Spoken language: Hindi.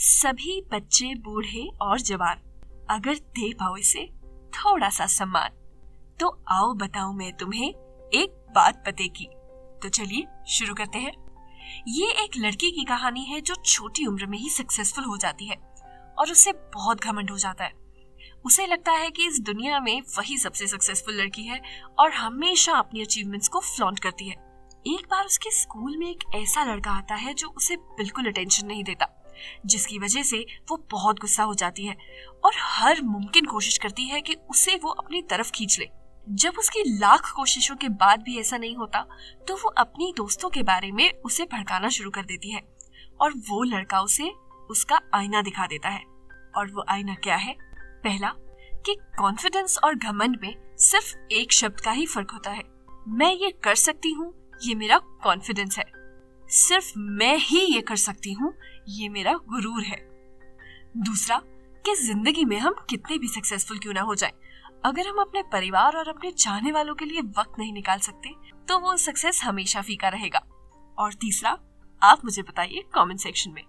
सभी बच्चे, बूढ़े और जवान, अगर दे पाओ इसे थोड़ा सा सम्मान तो आओ बताऊँ मैं तुम्हें एक बात पते की। तो चलिए, शुरू करते हैं। ये एक लड़की की कहानी है जो छोटी उम्र में ही सक्सेसफुल हो जाती है और उसे बहुत घमंड हो जाता है। उसे लगता है कि इस दुनिया में वही सबसे सक्सेसफुल लड़की है और हमेशा अपनी अचीवमेंट्स को फ्लॉन्ट करती है। एक बार उसके स्कूल में एक ऐसा लड़का आता है जो उसे बिल्कुल अटेंशन नहीं देता। जिसकी वजह से वो बहुत गुस्सा हो जाती है और हर मुमकिन कोशिश करती है कि उसे वो अपनी तरफ़ खींच ले। जब उसकी लाख कोशिशों के बाद भी ऐसा नहीं होता तो वो अपनी दोस्तों के बारे में उसे भड़काना शुरू कर देती है और वो लड़का उसे उसका आईना दिखा देता है। और वो आईना क्या है? पहला, कि कॉन्फिडेंस और घमंड में सिर्फ़ एक शब्द का ही फ़र्क होता है। मैं ये कर सकती हूँ, ये मेरा कॉन्फिडेंस है। सिर्फ़ मैं ही ये कर सकती हूँ ये मेरा गुरूर है। दूसरा कि ज़िंदगी में हम कितने भी सक्सेसफुल क्यों ना हो जाएँ, अगर हम अपने परिवार और अपने चाहने वालों के लिए वक्त नहीं निकाल सकते तो वो सक्सेस हमेशा फीका रहेगा। और तीसरा आप मुझे बताइए कमेंट सेक्शन में।